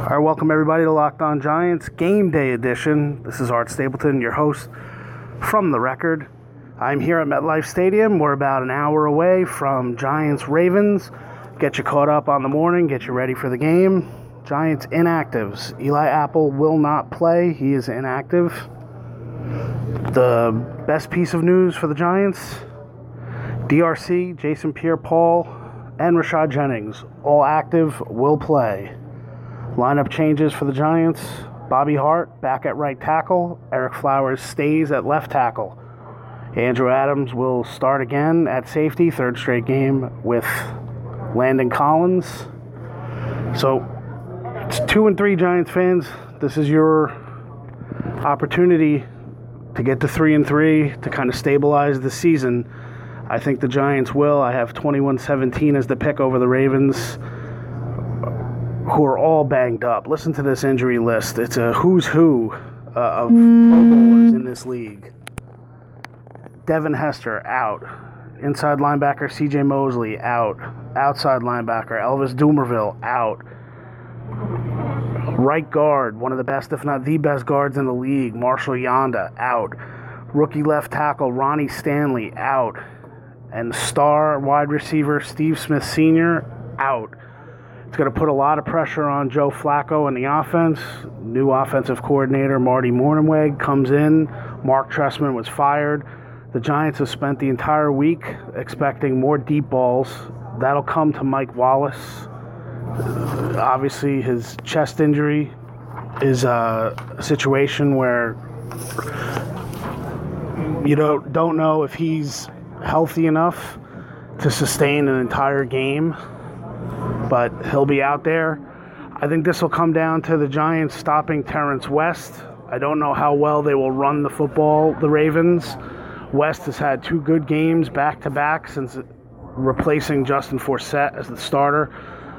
All right, welcome everybody to Locked On Giants Game Day Edition. This is Art Stapleton, your host from the record. I'm here at MetLife Stadium. We're about an hour away from Giants Ravens. Get you caught up on the morning, get you ready for the game. Giants inactives. Eli Apple will not play. He is inactive. The best piece of news for the Giants DRC, Jason Pierre Paul, and Rashad Jennings, all active, will play. Lineup changes for the Giants Bobby Hart back at right tackle, Ereck Flowers stays at left tackle. Andrew Adams will start again at safety, third straight game with Landon Collins. So it's two and three Giants fans. This is your opportunity to get to three and three to kind of stabilize the season. I think the Giants will. I have 21 17 as the pick over the Ravens, who are all banged up. Listen to this injury list. It's a who's who uh, of Pro Bowlers in this league. Devin Hester out. Inside linebacker CJ Mosley out. Outside linebacker Elvis Dumervil out. Right guard, one of the best, if not the best guards in the league, Marshall Yanda out. Rookie left tackle Ronnie Stanley out. And star wide receiver Steve Smith Sr. out. It's going to put a lot of pressure on Joe Flacco and the offense. New offensive coordinator Marty Mornhinweg comes in. Mark Trestman was fired. The Giants have spent the entire week expecting more deep balls. That'll come to Mike Wallace. Obviously, his chest injury is a situation where you don't don't know if he's healthy enough to sustain an entire game, but he'll be out there. I think this will come down to the Giants stopping Terrence West. I don't know how well they will run the football, the Ravens. West has had two good games back to back since replacing Justin Forsett as the starter.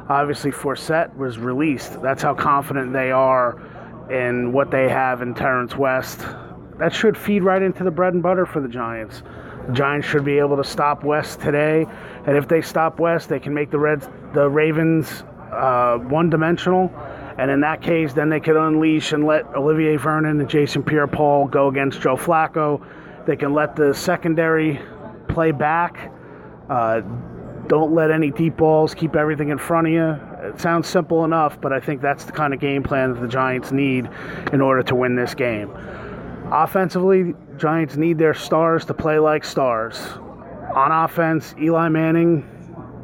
Obviously, Forsett was released. That's how confident they are in what they have in Terrence West. That should feed right into the bread and butter for the Giants. The Giants should be able to stop West today, and if they stop West, they can make the Reds, the Ravens, uh, one-dimensional. And in that case, then they could unleash and let Olivier Vernon and Jason Pierre-Paul go against Joe Flacco. They can let the secondary play back. Uh, don't let any deep balls. Keep everything in front of you. It sounds simple enough, but I think that's the kind of game plan that the Giants need in order to win this game. Offensively, Giants need their stars to play like stars. On offense, Eli Manning,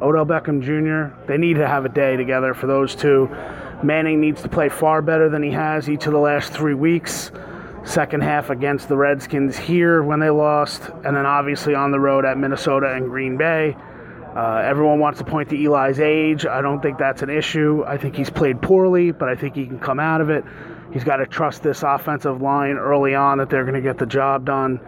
Odell Beckham Jr., they need to have a day together for those two. Manning needs to play far better than he has each of the last three weeks. Second half against the Redskins here when they lost, and then obviously on the road at Minnesota and Green Bay. Uh, everyone wants to point to Eli's age. I don't think that's an issue. I think he's played poorly, but I think he can come out of it. He's got to trust this offensive line early on that they're going to get the job done.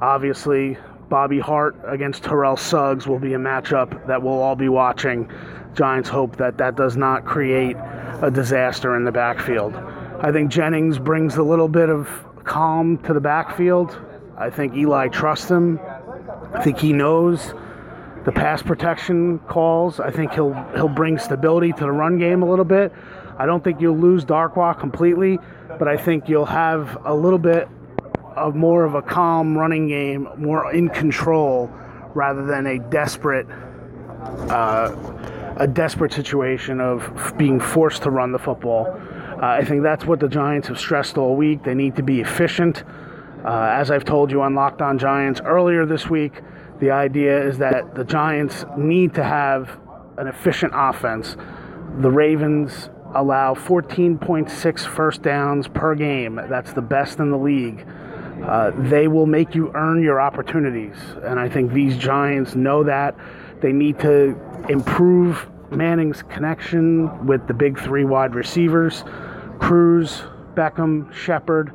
Obviously, Bobby Hart against Terrell Suggs will be a matchup that we'll all be watching. Giants hope that that does not create a disaster in the backfield. I think Jennings brings a little bit of calm to the backfield. I think Eli trusts him. I think he knows the pass protection calls. I think he'll he'll bring stability to the run game a little bit. I don't think you'll lose Darkwa completely, but I think you'll have a little bit of more of a calm running game, more in control, rather than a desperate, uh, a desperate situation of being forced to run the football. Uh, I think that's what the Giants have stressed all week. They need to be efficient. Uh, as I've told you on Locked On Giants earlier this week, the idea is that the Giants need to have an efficient offense. The Ravens allow 14.6 first downs per game. That's the best in the league. Uh, they will make you earn your opportunities. And I think these Giants know that. They need to improve Manning's connection with the big three wide receivers, Cruz, Beckham, Shepard,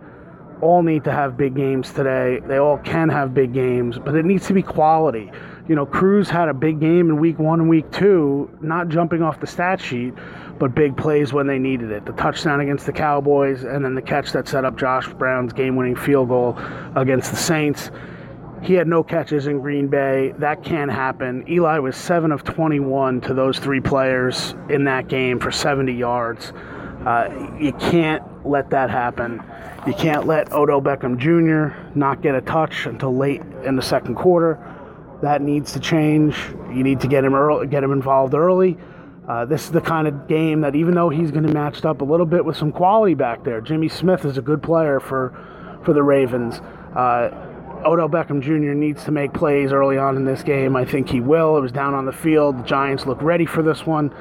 all need to have big games today. They all can have big games, but it needs to be quality. You know, Cruz had a big game in week one and week two, not jumping off the stat sheet, but big plays when they needed it. The touchdown against the Cowboys, and then the catch that set up Josh Brown's game winning field goal against the Saints. He had no catches in Green Bay. That can't happen. Eli was 7 of 21 to those three players in that game for 70 yards. Uh, you can't let that happen. You can't let Odell Beckham Jr. not get a touch until late in the second quarter. That needs to change. You need to get him early, get him involved early. Uh, this is the kind of game that even though he's going to be matched up a little bit with some quality back there, Jimmy Smith is a good player for for the Ravens. Uh, Odell Beckham Jr. needs to make plays early on in this game. I think he will. It was down on the field. The Giants look ready for this one.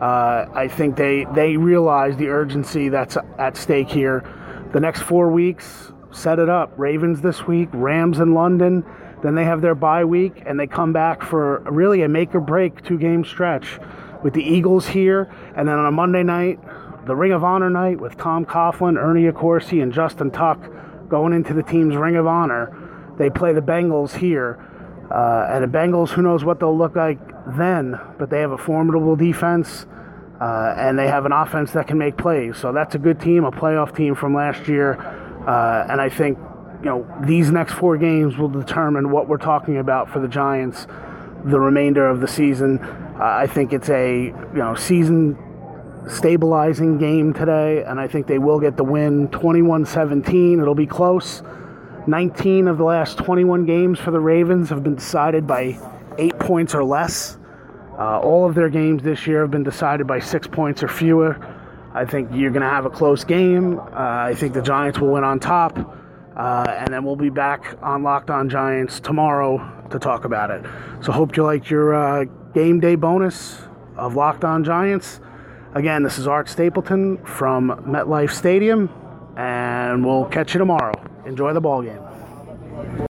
Uh, I think they they realize the urgency that's at stake here the next four weeks, set it up. Ravens this week, Rams in London. Then they have their bye week, and they come back for really a make or break two game stretch with the Eagles here. And then on a Monday night, the Ring of Honor night with Tom Coughlin, Ernie Accorsi, and Justin Tuck going into the team's Ring of Honor. They play the Bengals here. Uh, and the Bengals, who knows what they'll look like then, but they have a formidable defense. Uh, and they have an offense that can make plays. So that's a good team, a playoff team from last year. Uh, and I think you know these next four games will determine what we're talking about for the Giants the remainder of the season. Uh, I think it's a you know season stabilizing game today, and I think they will get the win 21 17. It'll be close. 19 of the last 21 games for the Ravens have been decided by eight points or less. Uh, all of their games this year have been decided by six points or fewer. I think you're going to have a close game. Uh, I think the Giants will win on top. Uh, and then we'll be back on Locked On Giants tomorrow to talk about it. So, hope you liked your uh, game day bonus of Locked On Giants. Again, this is Art Stapleton from MetLife Stadium, and we'll catch you tomorrow. Enjoy the ball game.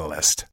Catalyst.